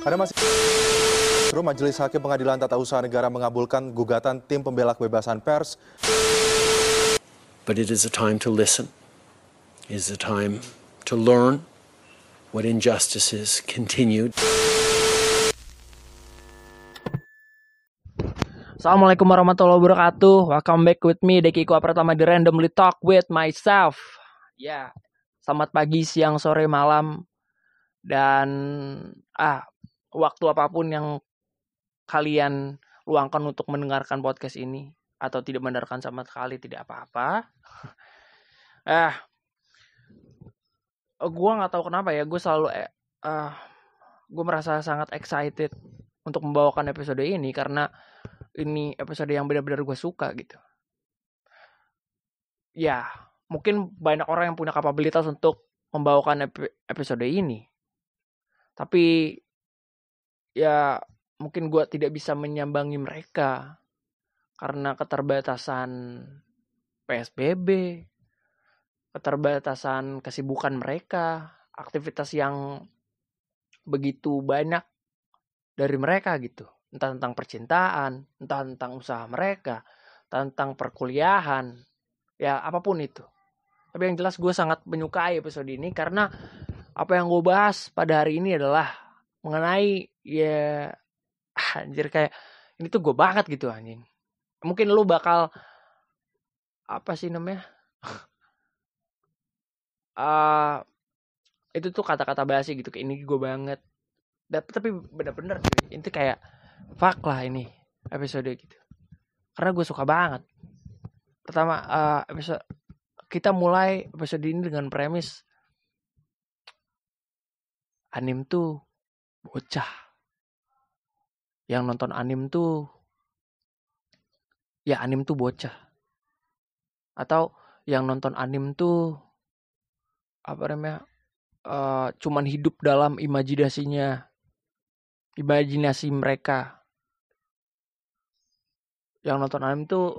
Ada masih Majelis Hakim Pengadilan Tata Usaha Negara mengabulkan gugatan tim pembela kebebasan pers. But it is a time to listen. It is a time to learn what injustices continued. Assalamualaikum warahmatullahi wabarakatuh. Welcome back with me Deki Iko pertama di Randomly Talk with myself. Ya, selamat pagi, siang, sore, malam dan ah waktu apa pun yang kalian luangkan untuk mendengarkan podcast ini atau tidak mendengarkan sama sekali tidak apa-apa. eh gue nggak tahu kenapa ya gue selalu eh, uh, gue merasa sangat excited untuk membawakan episode ini karena ini episode yang benar-benar gue suka gitu. Ya, mungkin banyak orang yang punya kapabilitas untuk membawakan episode ini. Tapi ya mungkin gue tidak bisa menyambangi mereka karena keterbatasan PSBB, keterbatasan kesibukan mereka, aktivitas yang begitu banyak dari mereka gitu entah tentang percintaan, entah tentang usaha mereka, tentang perkuliahan, ya apa pun itu. Tapi yang jelas gue sangat menyukai episode ini karena apa yang gue bahas pada hari ini adalah mengenai ya anjir kayak ini tuh gue banget gitu anjing. Mungkin lu bakal apa sih namanya? uh, itu tuh kata-kata basi gitu kayak ini gue banget. Tapi bener-bener itu kayak fuck lah ini episode gitu karena gue suka banget pertama uh, episode kita mulai episode ini dengan premis anim tuh bocah yang nonton anim tuh ya anim tuh bocah. Atau yang nonton anim tuh apa namanya uh, cuman hidup dalam imajinasinya imajinasi mereka. Yang nonton anime tuh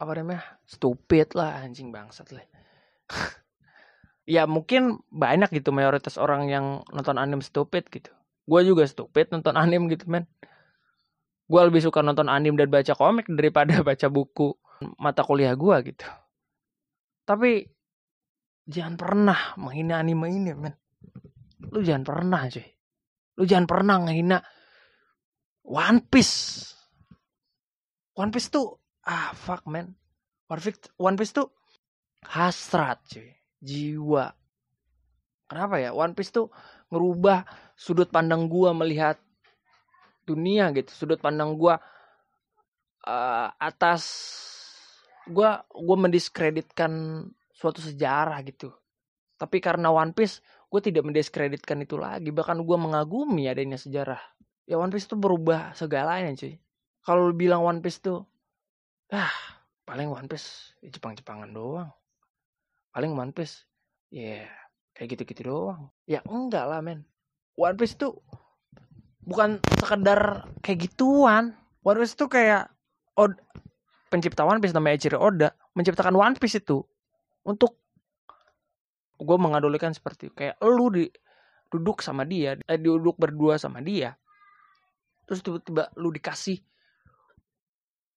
apa namanya stupid lah anjing bangsat lah. Ya mungkin banyak gitu mayoritas orang yang nonton anime stupid gitu. Gue juga stupid nonton anime gitu men gue lebih suka nonton anime dan baca komik daripada baca buku mata kuliah gue gitu tapi jangan pernah menghina anime ini men lu jangan pernah cuy Lu jangan pernah ngehina One Piece. One Piece tuh ah fuck. One Piece, One Piece tuh hasrat cuy, jiwa. Kenapa ya? One Piece tuh ngerubah sudut pandang gua melihat dunia gitu, sudut pandang gua uh, atas gua gua mendiskreditkan suatu sejarah gitu. Tapi karena One Piece gue tidak mendiskreditkan itu lagi. Bahkan gue mengagumi adanya sejarah. Ya One Piece itu berubah segalanya cuy. Kalau bilang One Piece tuh ah paling One Piece ya Jepang-Jepangan doang. Paling One Piece ya yeah, kayak gitu-gitu doang. Ya enggak lah men. One Piece tuh bukan sekedar kayak gituan. One Piece tuh kayak Od pencipta One Piece namanya Eiichiro Oda menciptakan One Piece itu untuk gue mengadulikan seperti kayak lu di duduk sama dia eh, duduk berdua sama dia terus tiba-tiba lu dikasih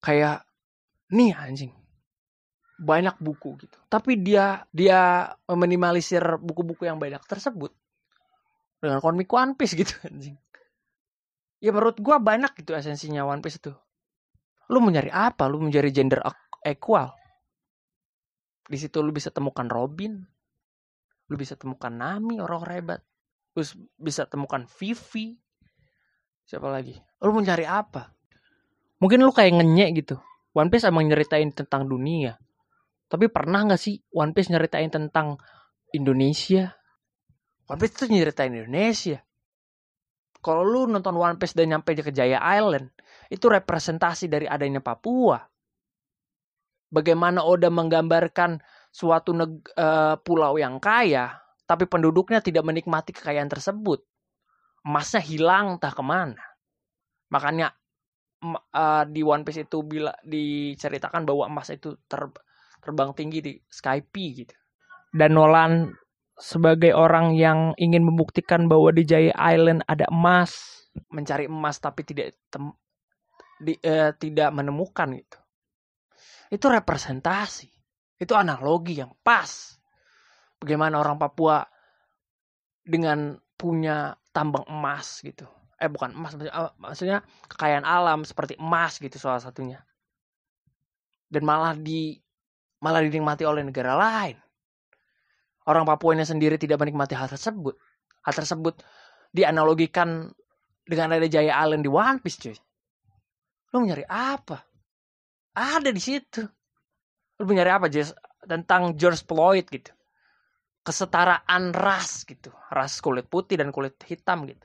kayak nih anjing banyak buku gitu. Tapi dia dia meminimalisir buku-buku yang banyak tersebut dengan komik One Piece gitu anjing ya menurut gue banyak gitu esensinya One Piece itu. Lu mau nyari apa? Lu mencari gender equal? Di situ lu bisa temukan Robin. Lu bisa temukan Nami orang-orang hebat. Terus bisa temukan Vivi. Siapa lagi? Lu mau cari apa? Mungkin lu kayak ngenyek gitu. One Piece emang nyeritain tentang dunia. Tapi pernah nggak sih One Piece nyeritain tentang Indonesia? One Piece tuh nyeritain Indonesia kalau lu nonton One Piece dan nyampe ke Jaya Island itu representasi dari adanya Papua bagaimana Oda menggambarkan suatu uh, pulau yang kaya, tapi penduduknya tidak menikmati kekayaan tersebut. Emasnya hilang entah ke mana. Makanya uh, di One Piece itu bila diceritakan bahwa emas itu ter, terbang tinggi di Skype gitu. Dan Nolan sebagai orang yang ingin membuktikan bahwa di Jaya Island ada emas, mencari emas tapi tidak tem- di- eh, tidak menemukan itu. Itu representasi. Itu analogi yang pas. Bagaimana orang Papua dengan punya tambang emas gitu. Eh bukan emas eh, maksudnya kekayaan alam seperti emas gitu salah satunya. Dan malah di malah dinikmati oleh negara lain. Orang Papuanya sendiri tidak menikmati hal tersebut. Hal tersebut dianalogikan dengan ada Jaya Island di One Piece cuy. Lu mau nyari apa? Ada di situ. Lu mau nyari apa Jess? Tentang George Floyd gitu. Kesetaraan ras gitu. Ras kulit putih dan kulit hitam gitu.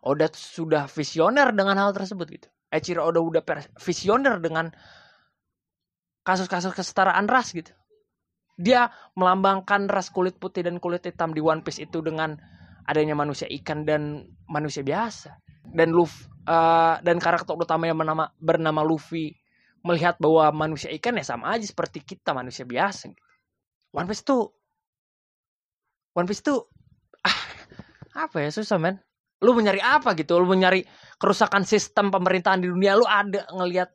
Oda sudah visioner dengan hal tersebut gitu. Echiro Oda udah visioner dengan kasus-kasus kesetaraan ras gitu. Dia melambangkan ras kulit putih dan kulit hitam di One Piece itu dengan adanya manusia ikan dan manusia biasa. Dan Luffy eh, dan karakter utama yang bernama, bernama Luffy melihat bahwa manusia ikan ya sama aja seperti kita manusia biasa. One Piece tuh One Piece tuh ah, apa ya susah men. Lu mau nyari apa gitu? Lu mau nyari kerusakan sistem pemerintahan di dunia? Lu ada ngelihat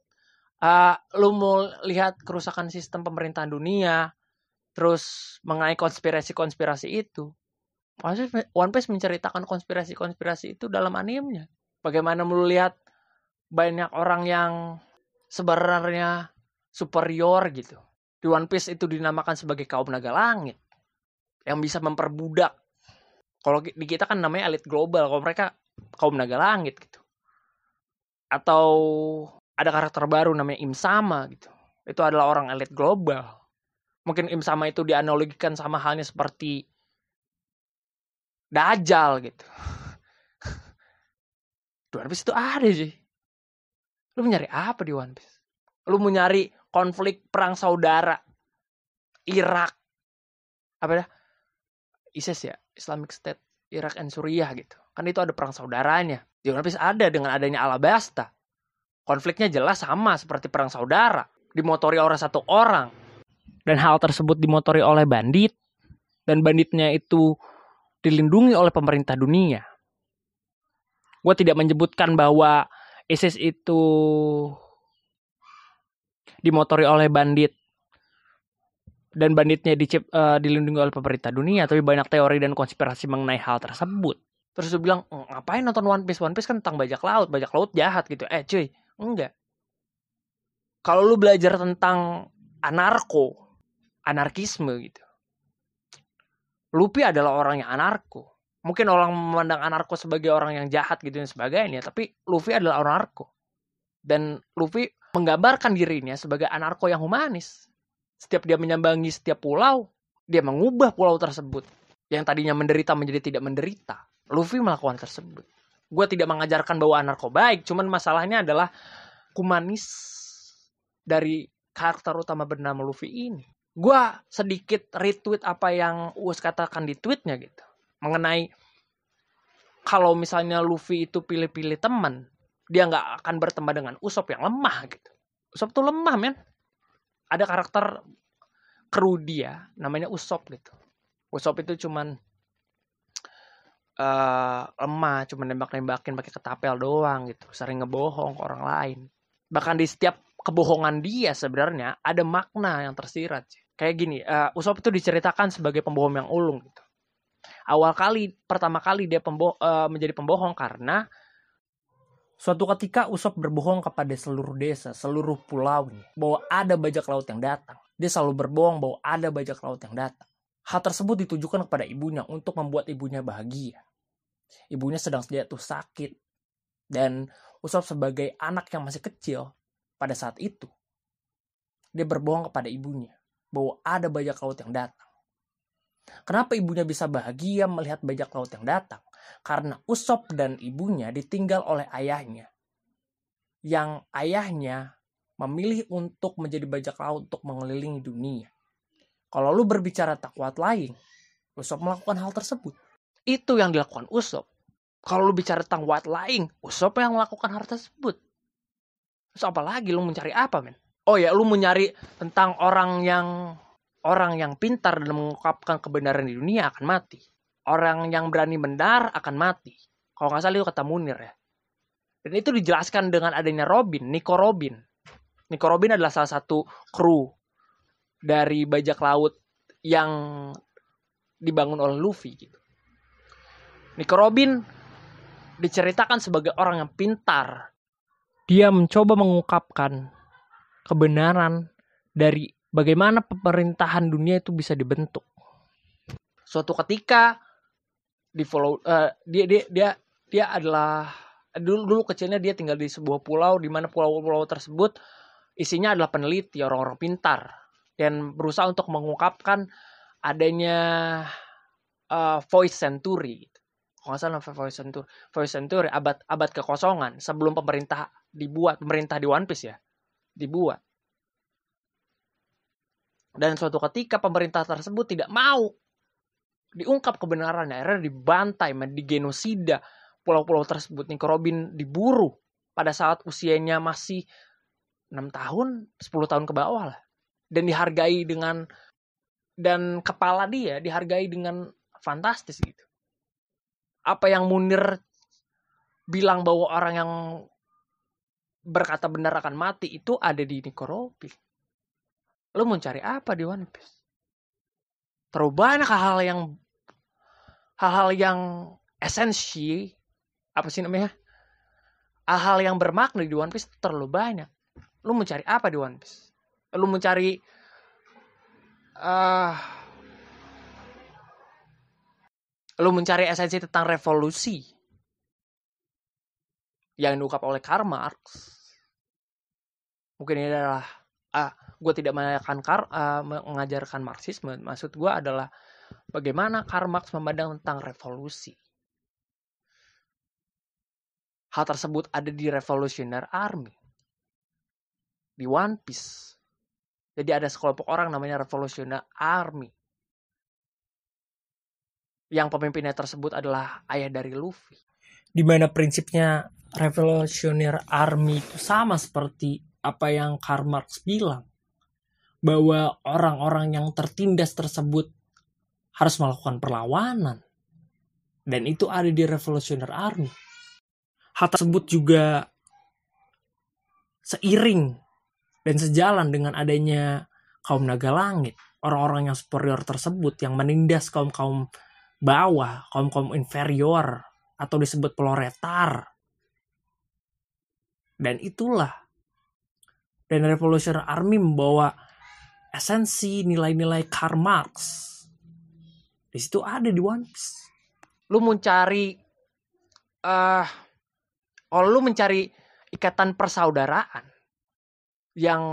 eh, lu mau lihat kerusakan sistem pemerintahan dunia? Terus mengenai konspirasi-konspirasi itu. One Piece, One Piece menceritakan konspirasi-konspirasi itu dalam animenya. Bagaimana melihat banyak orang yang sebenarnya superior gitu. Di One Piece itu dinamakan sebagai kaum naga langit yang bisa memperbudak. Kalau di kita kan namanya elit global, kalau mereka kaum naga langit gitu. Atau ada karakter baru namanya Im Sama gitu. Itu adalah orang elit global mungkin im sama itu dianalogikan sama halnya seperti Dajjal gitu. Di One Piece itu ada sih. Lu mau nyari apa di One Piece? Lu mau nyari konflik perang saudara Irak apa dah? ISIS ya, Islamic State Irak and Suriah gitu. Kan itu ada perang saudaranya. Di One Piece ada dengan adanya Alabasta. Konfliknya jelas sama seperti perang saudara. Dimotori oleh satu orang dan hal tersebut dimotori oleh bandit dan banditnya itu dilindungi oleh pemerintah dunia. Gue tidak menyebutkan bahwa ISIS itu dimotori oleh bandit dan banditnya dicip, uh, dilindungi oleh pemerintah dunia, tapi banyak teori dan konspirasi mengenai hal tersebut. Terus dia bilang, ngapain nonton One Piece? One Piece kan tentang bajak laut, bajak laut jahat gitu. Eh cuy, enggak. Kalau lu belajar tentang anarko, anarkisme gitu. Luffy adalah orang yang anarko. Mungkin orang memandang anarko sebagai orang yang jahat gitu dan sebagainya, tapi Luffy adalah orang anarko. Dan Luffy menggambarkan dirinya sebagai anarko yang humanis. Setiap dia menyambangi setiap pulau, dia mengubah pulau tersebut. Yang tadinya menderita menjadi tidak menderita. Luffy melakukan tersebut. Gue tidak mengajarkan bahwa anarko baik, cuman masalahnya adalah humanis dari karakter utama bernama Luffy ini gue sedikit retweet apa yang Us katakan di tweetnya gitu. Mengenai kalau misalnya Luffy itu pilih-pilih teman dia nggak akan berteman dengan Usop yang lemah gitu. Usop tuh lemah men. Ada karakter kru dia namanya Usop gitu. Usop itu cuman uh, lemah cuman nembak-nembakin pakai ketapel doang gitu. Sering ngebohong ke orang lain. Bahkan di setiap kebohongan dia sebenarnya ada makna yang tersirat kayak gini uh, Usop itu diceritakan sebagai pembohong yang ulung gitu. Awal kali pertama kali dia pembo uh, menjadi pembohong karena suatu ketika Usop berbohong kepada seluruh desa seluruh pulaunya bahwa ada bajak laut yang datang. Dia selalu berbohong bahwa ada bajak laut yang datang. Hal tersebut ditujukan kepada ibunya untuk membuat ibunya bahagia. Ibunya sedang jatuh sakit. Dan Usop sebagai anak yang masih kecil pada saat itu dia berbohong kepada ibunya bahwa ada bajak laut yang datang. Kenapa ibunya bisa bahagia melihat bajak laut yang datang? Karena Usop dan ibunya ditinggal oleh ayahnya. Yang ayahnya memilih untuk menjadi bajak laut untuk mengelilingi dunia. Kalau lu berbicara kuat lain, Usop melakukan hal tersebut. Itu yang dilakukan Usop. Kalau lu bicara tentang lying, Usop yang melakukan hal tersebut. Terus apa lagi lu mencari apa men? Oh ya lu mau nyari tentang orang yang orang yang pintar dan mengungkapkan kebenaran di dunia akan mati. Orang yang berani benar akan mati. Kalau nggak salah itu kata Munir ya. Dan itu dijelaskan dengan adanya Robin, Nico Robin. Nico Robin adalah salah satu kru dari bajak laut yang dibangun oleh Luffy gitu. Nico Robin diceritakan sebagai orang yang pintar. Dia mencoba mengungkapkan kebenaran dari bagaimana pemerintahan dunia itu bisa dibentuk. Suatu ketika di follow eh, dia dia dia dia adalah dulu dulu kecilnya dia tinggal di sebuah pulau di mana pulau-pulau tersebut isinya adalah peneliti orang-orang pintar dan berusaha untuk mengungkapkan adanya eh, voice century gitu. Kalau nggak salah voice century, voice century abad abad kekosongan sebelum pemerintah dibuat pemerintah di One Piece ya dibuat. Dan suatu ketika pemerintah tersebut tidak mau diungkap kebenarannya, akhirnya dibantai, digenosida pulau-pulau tersebut. Nico Robin diburu pada saat usianya masih 6 tahun, 10 tahun ke bawah lah. Dan dihargai dengan dan kepala dia dihargai dengan fantastis gitu. Apa yang Munir bilang bahwa orang yang berkata benar akan mati itu ada di Nico Robin. Lo mau cari apa di One Piece? Terlalu banyak hal-hal yang hal-hal yang esensi apa sih namanya? Hal-hal yang bermakna di One Piece terlalu banyak. Lu mau cari apa di One Piece? Lu mau cari uh, lu mencari esensi tentang revolusi yang diungkap oleh Karl Marx mungkin ini adalah ah, gue tidak mengajarkan Kar, uh, mengajarkan Marxisme. Maksud gue adalah bagaimana Karl Marx memandang tentang revolusi. Hal tersebut ada di Revolutionary Army di One Piece. Jadi ada sekelompok orang namanya Revolutionary Army. Yang pemimpinnya tersebut adalah ayah dari Luffy. Di mana prinsipnya Revolutionary Army itu sama seperti apa yang Karl Marx bilang bahwa orang-orang yang tertindas tersebut harus melakukan perlawanan dan itu ada di Revolutionary Army. Hal tersebut juga seiring dan sejalan dengan adanya kaum naga langit, orang-orang yang superior tersebut yang menindas kaum-kaum bawah, kaum-kaum inferior atau disebut proletar. Dan itulah dan Revolutionary Army membawa esensi nilai-nilai Karl Marx. Di situ ada di One Piece. Lu mau cari uh, kalau lu mencari ikatan persaudaraan yang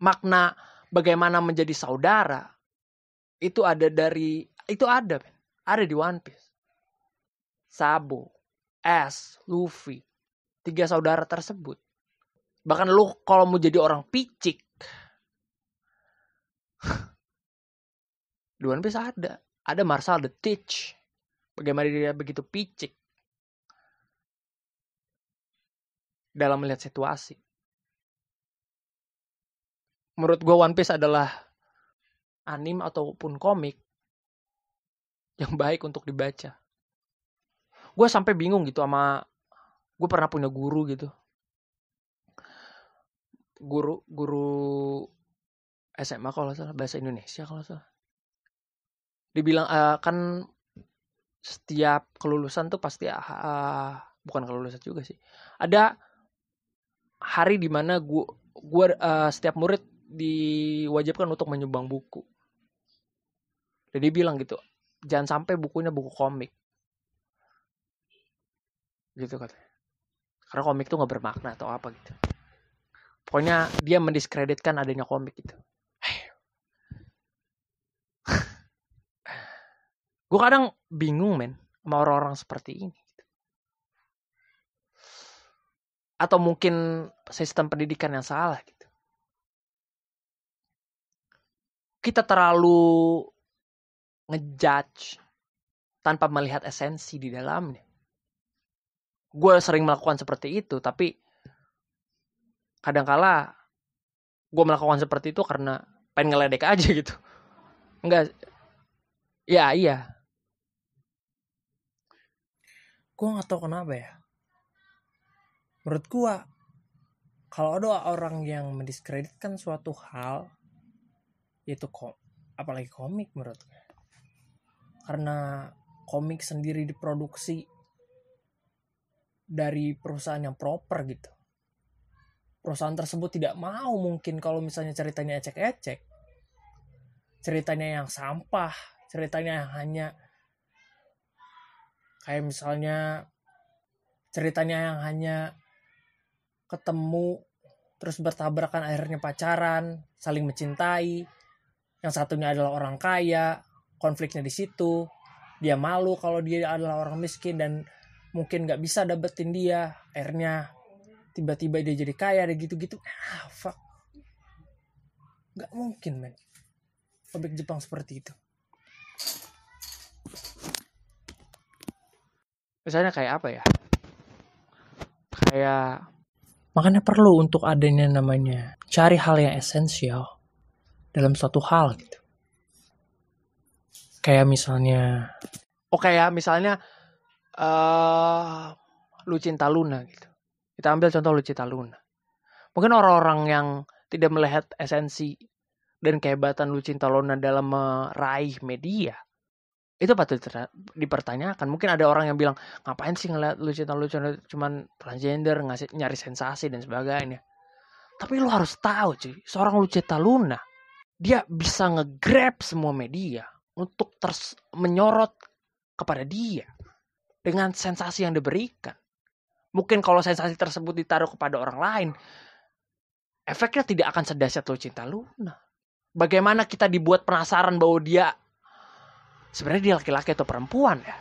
makna bagaimana menjadi saudara itu ada dari itu ada ada di One Piece. Sabo, S, Luffy, tiga saudara tersebut Bahkan lu kalau mau jadi orang picik. di One ada. Ada Marshall the Teach. Bagaimana dia begitu picik. Dalam melihat situasi. Menurut gue One Piece adalah anim ataupun komik yang baik untuk dibaca. Gue sampai bingung gitu sama gue pernah punya guru gitu guru guru SMA kalau salah bahasa Indonesia kalau salah. Dibilang uh, kan setiap kelulusan tuh pasti uh, bukan kelulusan juga sih. Ada hari di mana gua gua uh, setiap murid diwajibkan untuk menyumbang buku. Jadi bilang gitu jangan sampai bukunya buku komik. Gitu katanya. Karena komik tuh nggak bermakna atau apa gitu pokoknya dia mendiskreditkan adanya komik itu. Gue kadang bingung men sama orang-orang seperti ini. Atau mungkin sistem pendidikan yang salah gitu. Kita terlalu ngejudge tanpa melihat esensi di dalamnya. Gue sering melakukan seperti itu tapi kadangkala gue melakukan seperti itu karena pengen ngeledek aja gitu. Enggak ya iya. Gue nggak tahu kenapa ya. Menurut gue kalau ada orang yang mendiskreditkan suatu hal itu kok apalagi komik menurut gue karena komik sendiri diproduksi dari perusahaan yang proper gitu perusahaan tersebut tidak mau mungkin kalau misalnya ceritanya ecek-ecek. Ceritanya yang sampah ceritanya yang hanya kayak misalnya ceritanya yang hanya ketemu terus bertabrakan akhirnya pacaran saling mencintai yang satunya adalah orang kaya konfliknya di situ dia malu kalau dia adalah orang miskin dan mungkin nggak bisa dapetin dia akhirnya tiba-tiba dia jadi kaya ada gitu-gitu. Ah fuck. Nggak mungkin men. Komik Jepang seperti itu. Misalnya kayak apa ya? Kayak makanya perlu untuk adanya namanya cari hal yang esensial dalam suatu hal gitu. Kayak misalnya oh kayak misalnya eh lu cinta Luna gitu kita ambil contoh lu cinta Luna. Mungkin orang-orang yang tidak melihat esensi dan kehebatan lu cinta Luna dalam meraih media itu patut dipertanyakan. Mungkin ada orang yang bilang ngapain sih ngeliat lu cinta lu cuman transgender ngasih nyari sensasi dan sebagainya. Tapi lu harus tahu cuy seorang Lucita Luna dia bisa nge-grab semua media untuk terus menyorot kepada dia dengan sensasi yang diberikan mungkin kalau sensasi tersebut ditaruh kepada orang lain efeknya tidak akan sedahsyat Lucita Luna. Bagaimana kita dibuat penasaran bahwa dia sebenarnya dia laki-laki atau perempuan ya?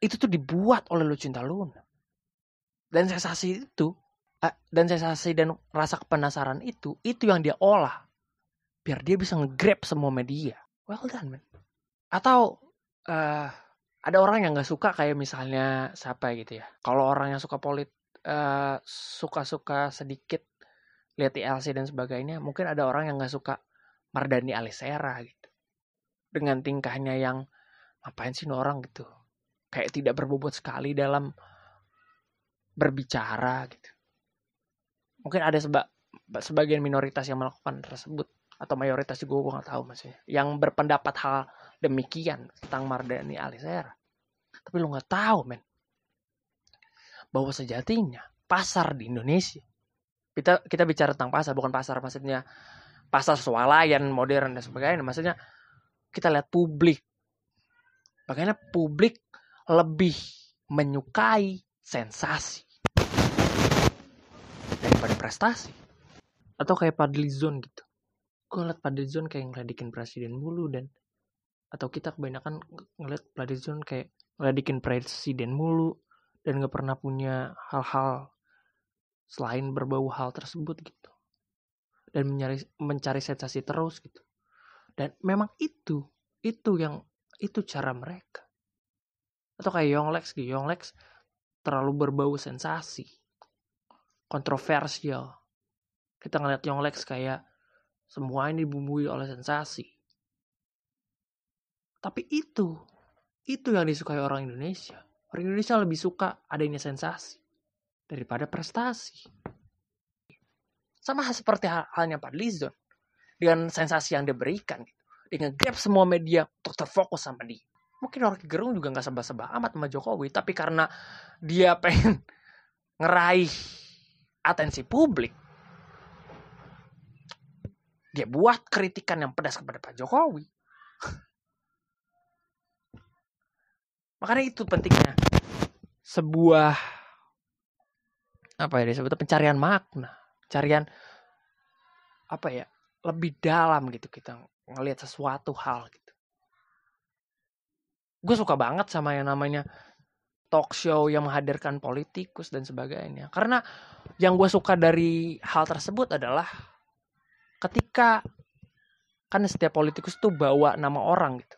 Itu tuh dibuat oleh Lucinta Luna. Dan sensasi itu eh, dan sensasi dan rasa penasaran itu itu yang dia olah biar dia bisa nge-grab semua media. Well done man. Atau eh, ada orang yang nggak suka kayak misalnya siapa gitu ya. Kalau orang yang suka polit eh, suka-suka sedikit lihat ILC dan sebagainya mungkin ada orang yang nggak suka Mardani Alisera gitu. Dengan tingkahnya yang ngapain sih orang? gitu. Kayak tidak berbobot sekali dalam berbicara gitu. Mungkin ada seba sebagian minoritas yang melakukan tersebut atau mayoritas juga gue nggak tahu maksudnya. Yang berpendapat hal demikian tentang Mardani Alisera tapi lu nggak tahu men. Bahwa sejatinya pasar di Indonesia. Kita kita bicara tentang pasar bukan pasar maksudnya pasar swalayan modern dan sebagainya. Maksudnya kita lihat publik. Bagaimana publik lebih menyukai sensasi daripada prestasi. Atau kayak Padlizon gitu gue ngeliat Padlizon kayak ngeledekin presiden mulu dan atau kita kebanyakan ngeliat Padlizon kayak ngeledekin presiden mulu dan gak pernah punya hal-hal selain berbau hal tersebut gitu. Dan mencari mencari sensasi terus gitu. Dan memang itu itu yang itu cara mereka. Atau kayak Yonglex gitu Yonglex terlalu berbau sensasi kontroversial. Kita ngeliat Yonglex kayak semua ini dibumbui oleh sensasi tapi itu itu yang disukai orang Indonesia orang Indonesia lebih suka adanya sensasi daripada prestasi sama seperti halnya Pak Lizon dengan sensasi yang diberikan gitu. Dia nge-grab semua media untuk terfokus sama dia. Mungkin orang Gerung juga nggak sebah-sebah amat sama Jokowi, tapi karena dia pengen ngeraih atensi publik, dia buat kritikan yang pedas kepada Pak Jokowi. Makanya itu pentingnya sebuah apa ya disebutnya pencarian makna, pencarian apa ya lebih dalam gitu kita ngelihat sesuatu hal gitu. Gue suka banget sama yang namanya talk show yang menghadirkan politikus dan sebagainya. Karena yang gue suka dari hal tersebut adalah ketika kan setiap politikus tuh bawa nama orang gitu.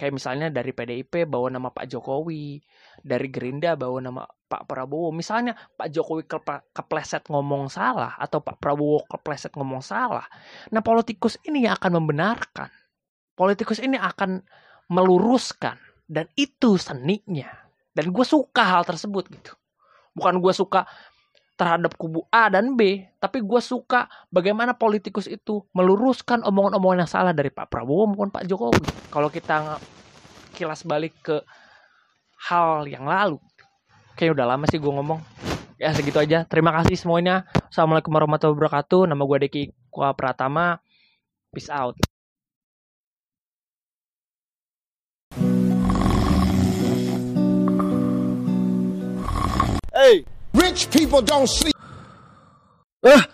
Kayak misalnya dari PDIP bawa nama Pak Jokowi, dari Gerindra bawa nama Pak Prabowo. Misalnya Pak Jokowi kepleset ngomong salah atau Pak Prabowo kepleset ngomong salah. Nah, politikus ini yang akan membenarkan. Politikus ini akan meluruskan dan itu seninya. Dan gue suka hal tersebut gitu. Bukan gue suka terhadap kubu A dan B, tapi gue suka bagaimana politikus itu meluruskan omongan-omongan yang salah dari Pak Prabowo maupun Pak Jokowi. Kalau kita kilas balik ke hal yang lalu, kayaknya udah lama sih gue ngomong. Ya segitu aja. Terima kasih semuanya. Assalamualaikum warahmatullahi wabarakatuh. Nama gue Deki Kua Pratama. Peace out. Hey, Rich people don't sleep. Uh. Ah!